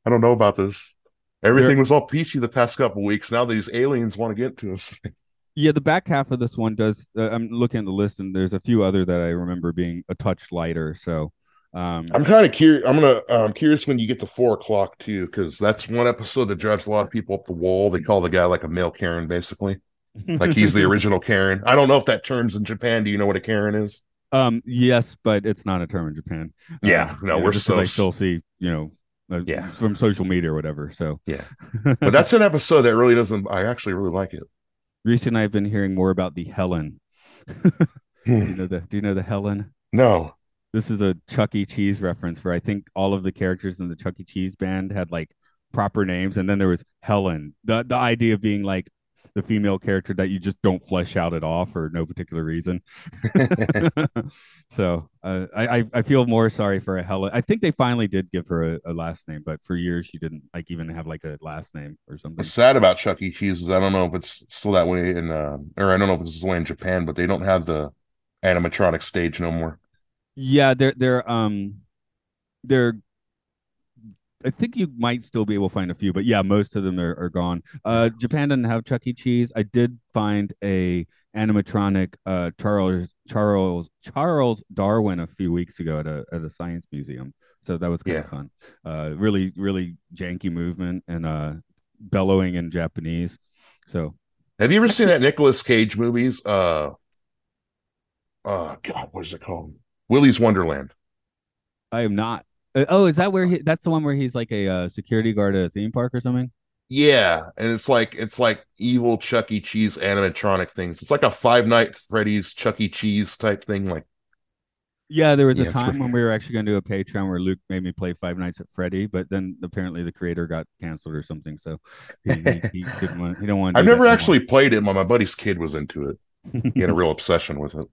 I don't know about this. Everything was all peachy the past couple weeks. Now these aliens want to get to us. Yeah, the back half of this one does. Uh, I'm looking at the list, and there's a few other that I remember being a touch lighter. So, um, I'm kind of curious. I'm gonna I'm curious when you get to four o'clock too, because that's one episode that drives a lot of people up the wall. They call the guy like a male Karen, basically, like he's the original Karen. I don't know if that terms in Japan. Do you know what a Karen is? Um, yes, but it's not a term in Japan. Yeah, Um, no, you know, we're just I still see, you know, uh, Yeah. from social media or whatever. So, Yeah. But that's an episode that really doesn't. I actually really like it. Recently I've been hearing more about the Helen. do you know the Do you know the Helen? No. This is a Chuck E. Cheese reference where I think all of the characters in the Chuck E. Cheese band had like proper names, and then there was Helen. the The idea of being like the female character that you just don't flesh out at all for no particular reason. so uh, I I- feel more sorry for a Helen. I think they finally did give her a, a last name, but for years she didn't like even have like a last name or something. What's sad about Chuck E. Cheese is I don't know if it's still that way in, uh, or I don't know if it's the way in Japan, but they don't have the animatronic stage no more. Yeah, they're they're um they're I think you might still be able to find a few, but yeah, most of them are, are gone. Uh Japan doesn't have Chuck E. Cheese. I did find a animatronic uh Charles Charles Charles Darwin a few weeks ago at a at a science museum. So that was kind Yeah. of fun. Uh really, really janky movement and uh bellowing in Japanese. So Have you ever seen that Nicolas Cage movies? Uh, oh God, what is it called? Willy's Wonderland. I am not uh, oh, is that where he that's the one where he's like a uh, security guard at a theme park or something? Yeah, and it's like it's like evil Chuck E. Cheese animatronic things. It's like a Five Night Freddy's Chuck E. Cheese type thing. Like, Yeah, there was a time when we were actually going to do a Patreon where Luke made me play Five Nights at Freddy, but then apparently the creator got canceled or something, so he, he, he didn't want. He don't want. to I've never anymore. actually played it, but my buddy's kid was into it. He had a real obsession with it.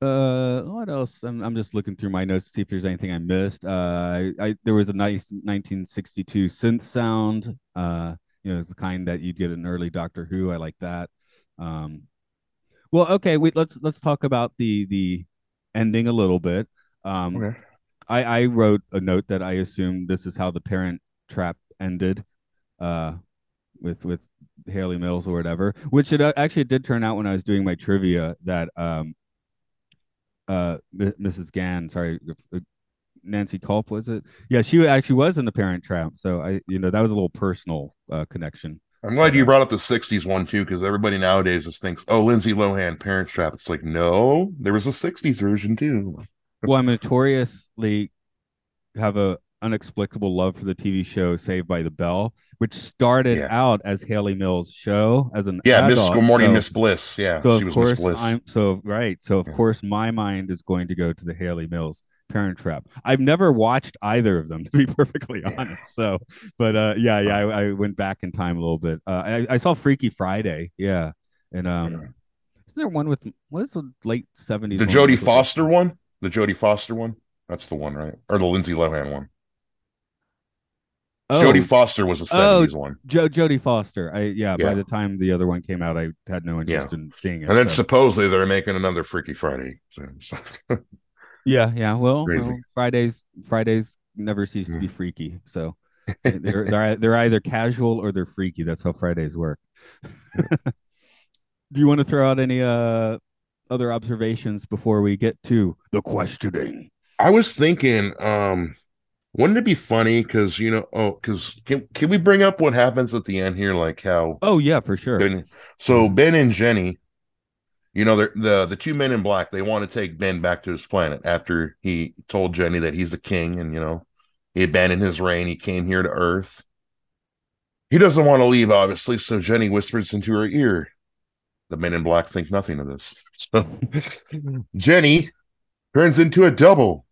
Uh, what else? I'm I'm just looking through my notes to see if there's anything I missed. Uh, I, I there was a nice 1962 synth sound. Uh, you know, the kind that you'd get in early Doctor Who. I like that. Um, well, okay, we let's let's talk about the the ending a little bit. Um, Okay. I, I wrote a note that I assumed this is how the parent trap ended, uh, with with Hayley Mills or whatever. Which it uh, actually did turn out when I was doing my trivia that um, uh, M- Mrs. Gann, sorry, uh, Nancy Kulp was it? Yeah, she actually was in the Parent Trap. So I, you know, that was a little personal uh, connection. I'm glad you brought up the 60s one too, because everybody nowadays just thinks, oh, Lindsay Lohan, Parent Trap. It's like, no, there was a 60s version too. Well, I notoriously have a unexplicable love for the TV show Saved by the Bell, which started Yeah. out as Hayley Mills' show as an Yeah, Miss. Good Morning, So- Miss Bliss. Yeah, So she of was course Miss Bliss. I'm so right. So of Yeah. course my mind is going to go to the Hayley Mills Parent Trap. I've never watched either of them to be perfectly Yeah. honest. So, but uh, yeah, yeah, I, I went back in time a little bit. Uh, I, I saw Freaky Friday, yeah, and um, Yeah. isn't there one with what is the late seventies? the Jodie Foster one, the Jodie Foster one. That's the one, right? Or the Lindsay Lohan one. Oh, Jodie Foster was a Oh, 70s one. Jo- Jodie Foster. I yeah, Yeah. By the time the other one came out, I had no interest in seeing it. And then so- supposedly they're making another Freaky Friday. So, so- yeah, yeah. Well, well, Fridays Fridays never cease to be freaky. So they're they're they're either casual or they're freaky. That's how Fridays work. Do you want to throw out any uh other observations before we get to the questioning? I was thinking, um, wouldn't it be funny? Because you know, oh, because can can we bring up what happens at the end here, like how Oh yeah, for sure. Ben, so Ben and Jenny, you know, they're the the two men in black. They want to take Ben back to his planet after he told Jenny that he's a king, and you know, he abandoned his reign. He came here to Earth. He doesn't want to leave, obviously. So Jenny whispers into her ear. The men in black think nothing of this. So Jenny turns into a double.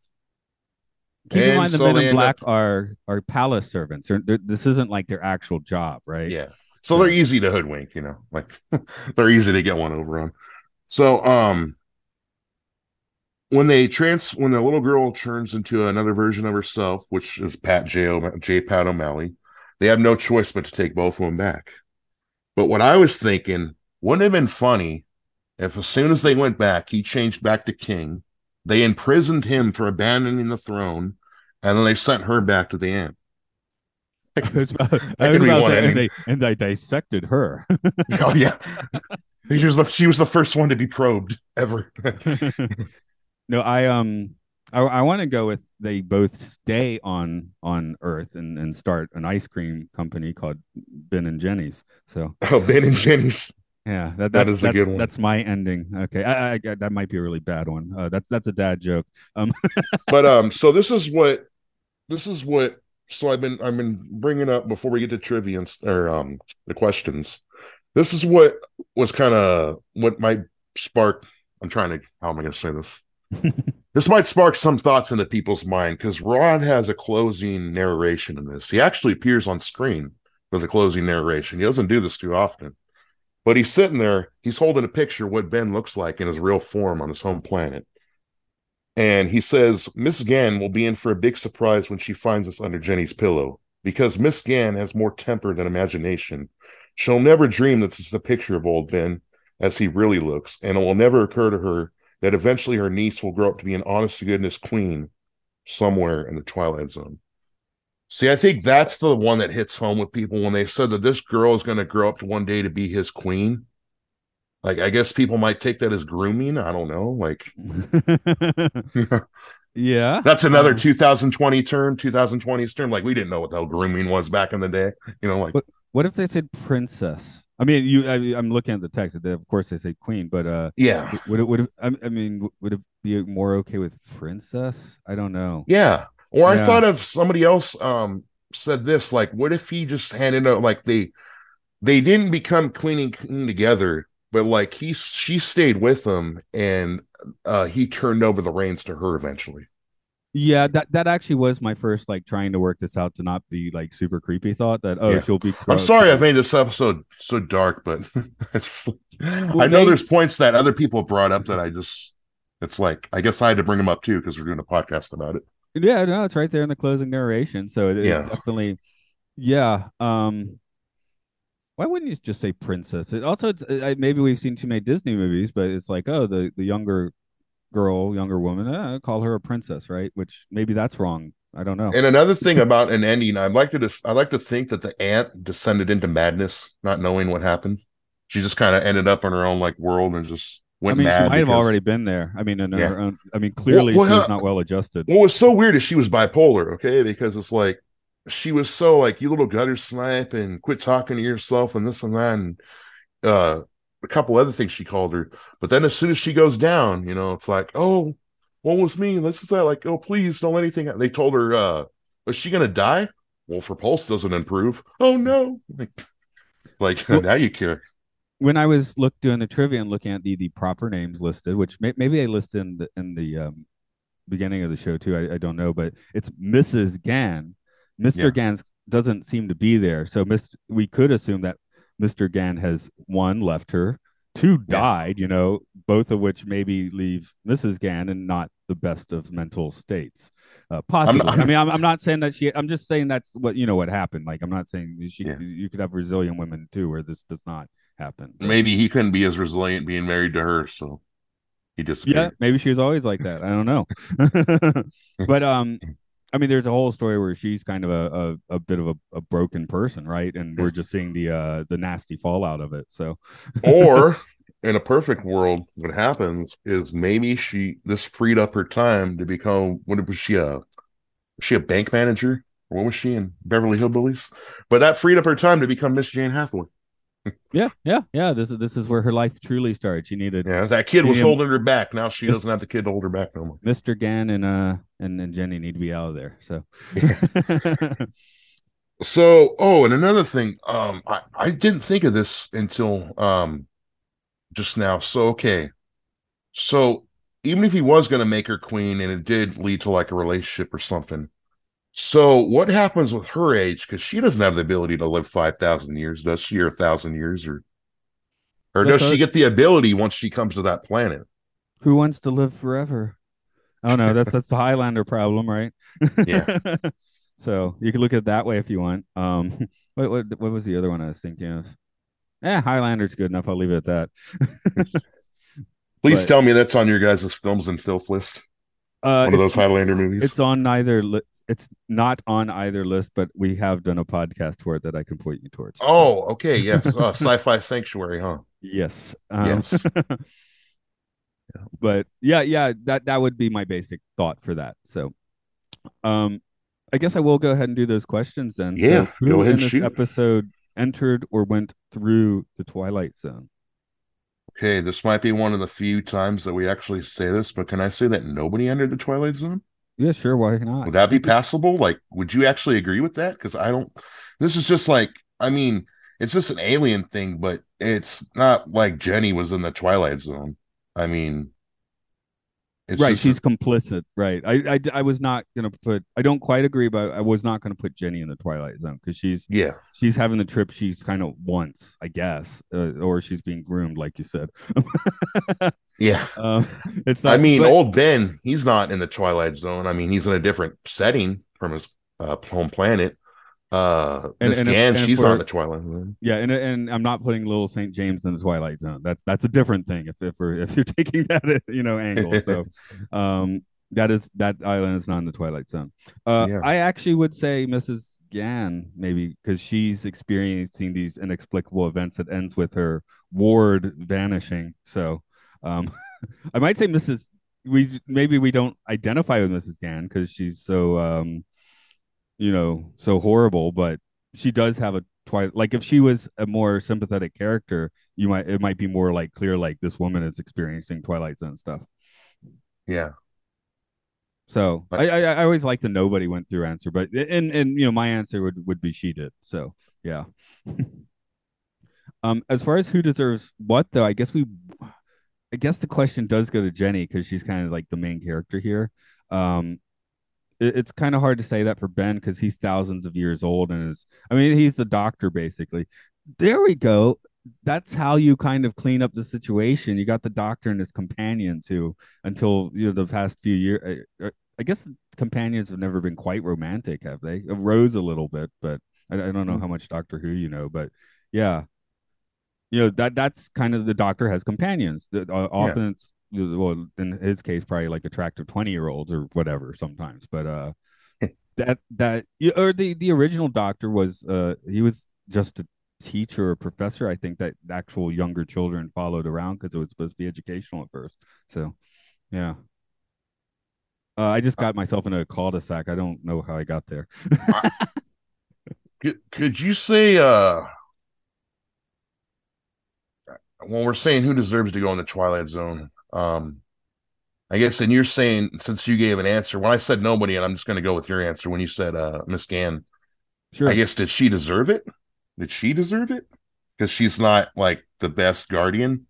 Keep in mind the men in black up- are are palace servants. They're, they're, this isn't like their actual job, right? Yeah. So they're easy to hoodwink, you know, like they're easy to get one over on. So, um, when they trans, when the little girl turns into another version of herself, which is Pat J. O- J. Pat O'Malley, they have no choice but to take both of them back. But what I was thinking, wouldn't it have been funny if as soon as they went back, he changed back to king, they imprisoned him for abandoning the throne, and then they sent her back to the end. I was I could be one and they and they dissected her. oh yeah. She was the she was the first one to be probed ever. no, I um I, I want to go with they both stay on on Earth and and start an ice cream company called Ben and Jenny's. So oh, Ben and Jenny's. Yeah, that, That that's, is a good one. That's my ending. Okay, I, I, I- that might be a really bad one. Uh, that's that's a dad joke. Um, But um, so this is what this is what. So I've been I've been bringing up before we get to trivia and, or um the questions. This is what was kind of what might spark. I'm trying to. How am I going to say this? this might spark some thoughts into people's mind because Rod has a closing narration in this. He actually appears on screen with a closing narration. He doesn't do this too often, but he's sitting there. He's holding a picture of what Ben looks like in his real form on his home planet. And he says, Miss Gann will be in for a big surprise when she finds us under Jenny's pillow. Because Miss Gann has more temper than imagination. She'll never dream that this is a picture of old Ben as he really looks, and it will never occur to her that eventually her niece will grow up to be an honest to goodness queen somewhere in the Twilight Zone. See, I think that's the one that hits home with people when they said that this girl is going to grow up to one day to be his queen. Like, I guess people might take that as grooming. I don't know. Like, yeah, That's another Um, 2020 term, 2020's term. Like we didn't know what the hell grooming was back in the day. You know, like What- What if they said princess? I mean, you. I, I'm looking at the text. Of course, they say queen, but uh, yeah, would it would it? I mean, would it be more okay with princess? I don't know. yeah. Or I thought of somebody else um said this. Like, what if he just handed out like they they didn't become queen and king together, but like he she stayed with him and uh he turned over the reins to her eventually. Yeah, that that actually was my first like trying to work this out to not be like super creepy thought that oh Yeah. she'll be. I'm sorry I've made this episode so dark, but it's, I know they- there's points that other people brought up that I just it's like I guess I had to bring them up too because we're doing a podcast about it. Yeah, no, it's right there in the closing narration. So it is Yeah. definitely, yeah. Um, why wouldn't you just say princess? It also it's, maybe we've seen too many Disney movies, but it's like oh the the younger girl, younger woman, uh, call her a princess, right? Which maybe that's wrong. I don't know. And another thing about an ending, I'd like to I like to think that the aunt descended into madness, not knowing what happened. She just kind of ended up in her own like world and just I mean, she might have already been there. I mean, in Yeah. her own. I mean, clearly well, she was uh, not well adjusted. What was so weird is she was bipolar, okay? Because it's like she was so like you little gutter snipe and quit talking to yourself and this and that and uh a couple other things she called her. But then as soon as she goes down, you know, it's like, oh, what was me? This is that like, oh please don't let anything they told her uh was she gonna die? Well, if her pulse doesn't improve. Oh no. Like, like Well- now you care. When I was look doing the trivia and looking at the the proper names listed, which may, maybe they listed in the in the um, beginning of the show too. I, I don't know, but it's Mrs. Gann. Mr. Yeah. Gann doesn't seem to be there, so Mr. We could assume that Mr. Gann has one left her, two died, you know, both of which maybe leave Mrs. Gann in not the best of mental states. Uh, possibly. I'm- I mean, I'm, I'm not saying that she. I'm just saying that's what you know what happened. Like, I'm not saying she. Yeah. You could have resilient women too, where this does not happen. But- Maybe he couldn't be as resilient being married to her, so he disappeared. Yeah, maybe she was always like that. I don't know. but um, I mean, there's a whole story where she's kind of a a, a bit of a, a broken person, right? And we're just seeing the uh the nasty fallout of it. So or in a perfect world, what happens is maybe she this freed up her time to become what was she a was she a bank manager? What was she in Beverly Hillbillies? But that freed up her time to become Miss Jane Hathaway. Yeah, yeah, yeah. This is this is where her life truly started. She needed Yeah, that kid was holding her back. Now she doesn't have the kid to hold her back no more. Mr. Gann and uh and, and Jenny need to be out of there. So So, oh, and another thing, um, I, I didn't think of this until um just now. So, okay. So even if he was gonna make her queen and it did lead to like a relationship or something, so what happens with her age? Because she doesn't have the ability to live five thousand years, does she, or a thousand years, or or does she get the ability once she comes to that planet? who wants to live forever? Oh no, that's that's the Highlander problem, right? Yeah. so you can look at it that way if you want. Um, what what what was the other one I was thinking of? Eh, Highlander's good enough. I'll leave it at that. Please But- tell me that's on your guys' films and filth list. Uh, One of those Highlander movies. It's on neither. Li- it's not on either list, but we have done a podcast for it that I can point you towards. oh, okay, yes, uh, Sci-Fi Sanctuary, huh? yes, um, Yes. but yeah, yeah, that that would be my basic thought for that. So, um, I guess I will go ahead and do those questions then. So Yeah, who go ahead in this shoot. episode entered or went through the Twilight Zone? Okay, this might be one of the few times that we actually say this, but can I say that nobody entered the Twilight Zone? Yeah, sure. Why not? Would that be passable? Like, would you actually agree with that? Because I don't. This is just like, I mean, it's just an alien thing, but it's not like Jenny was in the Twilight Zone. I mean, it's right, she's complicit. Right. I, I I was not gonna put. I don't quite agree, but I was not gonna put Jenny in the Twilight Zone because she's yeah, she's having the trip she's kind of wants, I guess, uh, or she's being groomed, like you said. yeah. um, it's not, I mean, but- old Ben, he's not in the Twilight Zone. I mean, he's in a different setting from his uh, home planet. Uh, And- Miss and Gann, and she's we're- the Twilight Zone. yeah, and and I'm not putting Little Saint James in the Twilight Zone. That's that's a different thing. If if we're if you're taking that you know angle, so um, that is that island is not in the Twilight Zone. Uh, Yeah. I actually would say Mrs. Gann maybe because she's experiencing these inexplicable events that ends with her ward vanishing. So, um, I might say Mrs. We maybe we don't identify with Mrs. Gann because she's so um, you know, so horrible, but she does have a twilight. Like if she was a more sympathetic character, you might it might be more like clear like this woman is experiencing Twilight Zone stuff. Yeah. So But- I, I I always like the nobody went through answer, but and and you know my answer would would be she did. So yeah. um, as far as who deserves what though, I guess we, I guess the question does go to Jenny because she's kind of like the main character here. Um, it, it's kind of hard to say that for Ben because he's thousands of years old and is I mean he's the doctor basically. There we go. That's how you kind of clean up the situation. You got the doctor and his companions who until you know the past few years. I, I guess companions have never been quite romantic, have they? Uh, Rose a little bit, but I, I don't know how much Doctor Who you know, but yeah, you know that that's kind of the Doctor has companions. That uh, often it's well in his case probably like attractive twenty year olds or whatever sometimes, but uh that that or the the original Doctor was uh he was just a teacher or professor i think that actual younger children followed around because it was supposed to be educational at first so yeah. Uh, i just got myself in a cul-de-sac. I don't know how i got there. Could, could you say, uh, when we're saying who deserves to go in the Twilight Zone, um, I guess, and you're saying since you gave an answer, when I said nobody, and I'm just going to go with your answer when you said uh, Miss Gann, sure I guess did she deserve it? Did she deserve it? Because she's not like the best guardian.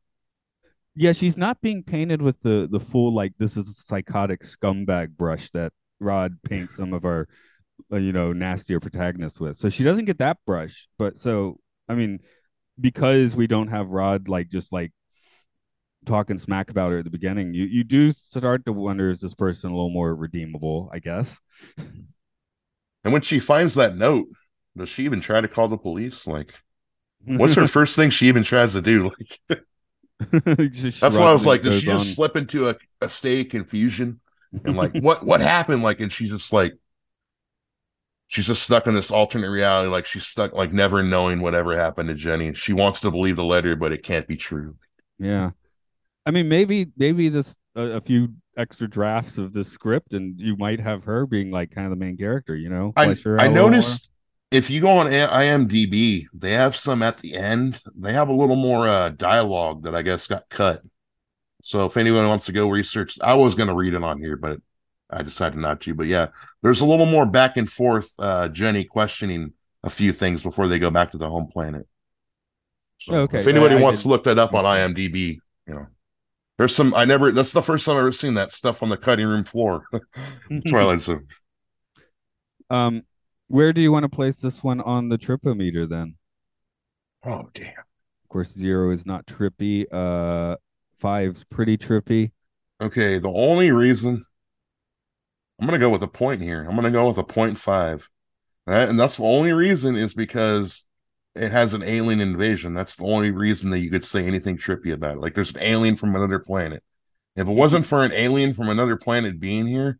yeah she's not being painted with the the full like this is a psychotic scumbag brush that rod paints some of our uh, you know nastier protagonists with so she doesn't get that brush but so i mean because we don't have rod like just like talking smack about her at the beginning, you you do start to wonder is this person a little more redeemable? I guess. And when she finds that note, does she even try to call the police? Like, what's her first thing she even tries to do? Like, that's why I was like, does she just on. slip into a, a state of confusion? And like, what what happened? Like, and she's just like, she's just stuck in this alternate reality. Like she's stuck, like never knowing whatever happened to Jenny. She wants to believe the letter, but it can't be true. Yeah, I mean, maybe maybe this a, a few extra drafts of this script, and you might have her being like kind of the main character. You know, I I noticed if you go on IMDb, they have some at the end. They have a little more uh, dialogue that I guess got cut. So if anyone wants to go research, I was going to read it on here, but I decided not to. But yeah, there's a little more back and forth. Uh, Jenny questioning a few things before they go back to the home planet. So okay. If anybody I, I wants to look that up on IMDb, you know, there's some. I never. That's the first time I've ever seen that stuff on the cutting room floor. Twilight Zone. Um, where do you want to place this one on the tripometer then? Oh damn. Of course, zero is not trippy. Uh, five's pretty trippy. Okay, the only reason I'm gonna go with a point here. I'm gonna go with a point five. Right? And that's the only reason is because it has an alien invasion. That's the only reason that you could say anything trippy about it. Like there's an alien from another planet. If it wasn't for an alien from another planet being here,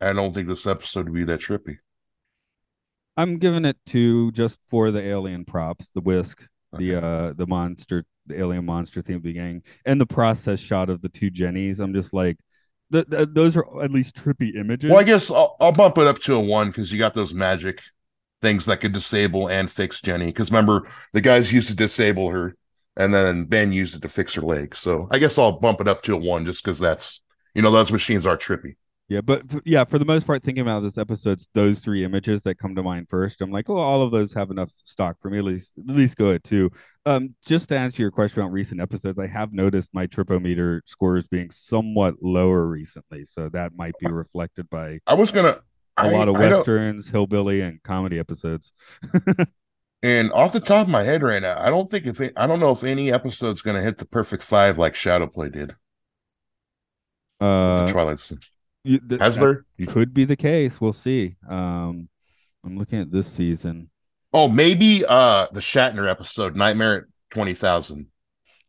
I don't think this episode would be that trippy. I'm giving it two just for the alien props, the whisk, okay. the uh the monster, the alien monster theme the beginning, and the process shot of the two Jennies. I'm just like, the, the, those are at least trippy images. Well, I guess I'll, I'll bump it up to a one because you got those magic things that could disable and fix Jenny. Because remember, the guys used to disable her, and then Ben used it to fix her leg. So I guess I'll bump it up to a one just because that's you know those machines are trippy. Yeah, but f- yeah, for the most part, thinking about this episode, it's those three images that come to mind first. I'm like, oh, all of those have enough stock for me. At least, at least go at two. Um, just to answer your question about recent episodes, I have noticed my tripometer scores being somewhat lower recently, so that might be reflected by. I was gonna a I, lot of westerns, hillbilly, and comedy episodes. and off the top of my head right now, I don't think if it, I don't know if any episode's gonna hit the perfect five like Shadowplay did. Uh, the Twilight. You, th- Has there? Could be the case. We'll see. Um, I'm looking at this season. Oh, maybe uh the Shatner episode, Nightmare at Twenty Thousand.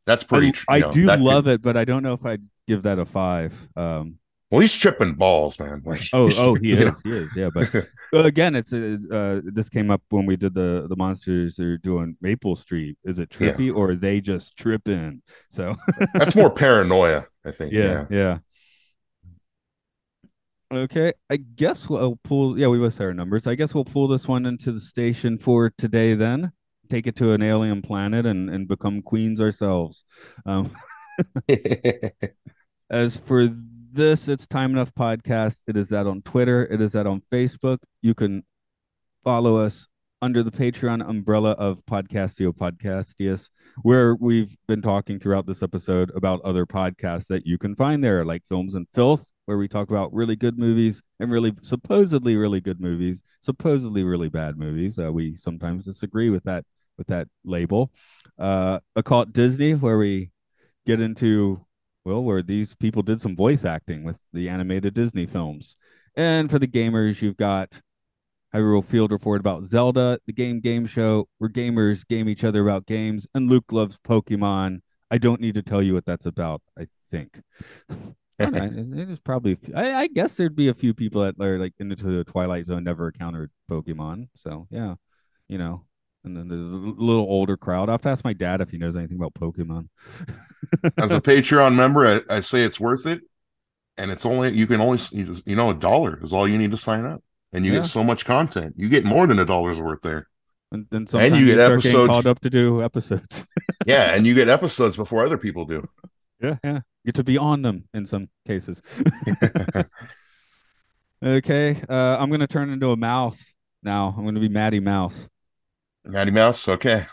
That's pretty. I, I know, do love could... it, but I don't know if I'd give that a five. Um, well, he's tripping balls, man. oh, oh, he is, he is, yeah. But again, it's a, uh, this came up when we did the the monsters are due on Maple Street. Is it trippy yeah. or are they just tripping? So that's more paranoia, I think. Yeah, yeah. yeah. Okay, I guess we'll pull. Yeah, we say our numbers. I guess we'll pull this one into the station for today. Then take it to an alien planet and and become queens ourselves. Um, as for this, it's time enough podcast. It is that on Twitter. It is that on Facebook. You can follow us under the Patreon umbrella of Podcastio Podcastius, where we've been talking throughout this episode about other podcasts that you can find there, like Films and Filth, where we talk about really good movies and really supposedly really good movies, supposedly really bad movies. Uh, we sometimes disagree with that with that label. Uh, Occult Disney, where we get into well, where these people did some voice acting with the animated Disney films. And for the gamers, you've got Hyrule Field Report about Zelda, the game game show, where gamers game each other about games, and Luke loves Pokemon. I don't need to tell you what that's about, I think. There's probably, I, I, guess there'd be a few people that are like into the Twilight Zone never encountered Pokemon. So yeah, you know, and then there's a little older crowd. I have to ask my dad if he knows anything about Pokemon. As a Patreon member, I, I, say it's worth it, and it's only you can only you know a dollar is all you need to sign up, and you yeah. get so much content. You get more than a dollar's worth there. And then sometimes and you, you get episodes called up to do episodes. yeah, and you get episodes before other people do. Yeah, yeah get to be on them in some cases. okay, uh, I'm gonna turn into a mouse now. I'm gonna be Maddie Mouse. Maddie Mouse. Okay.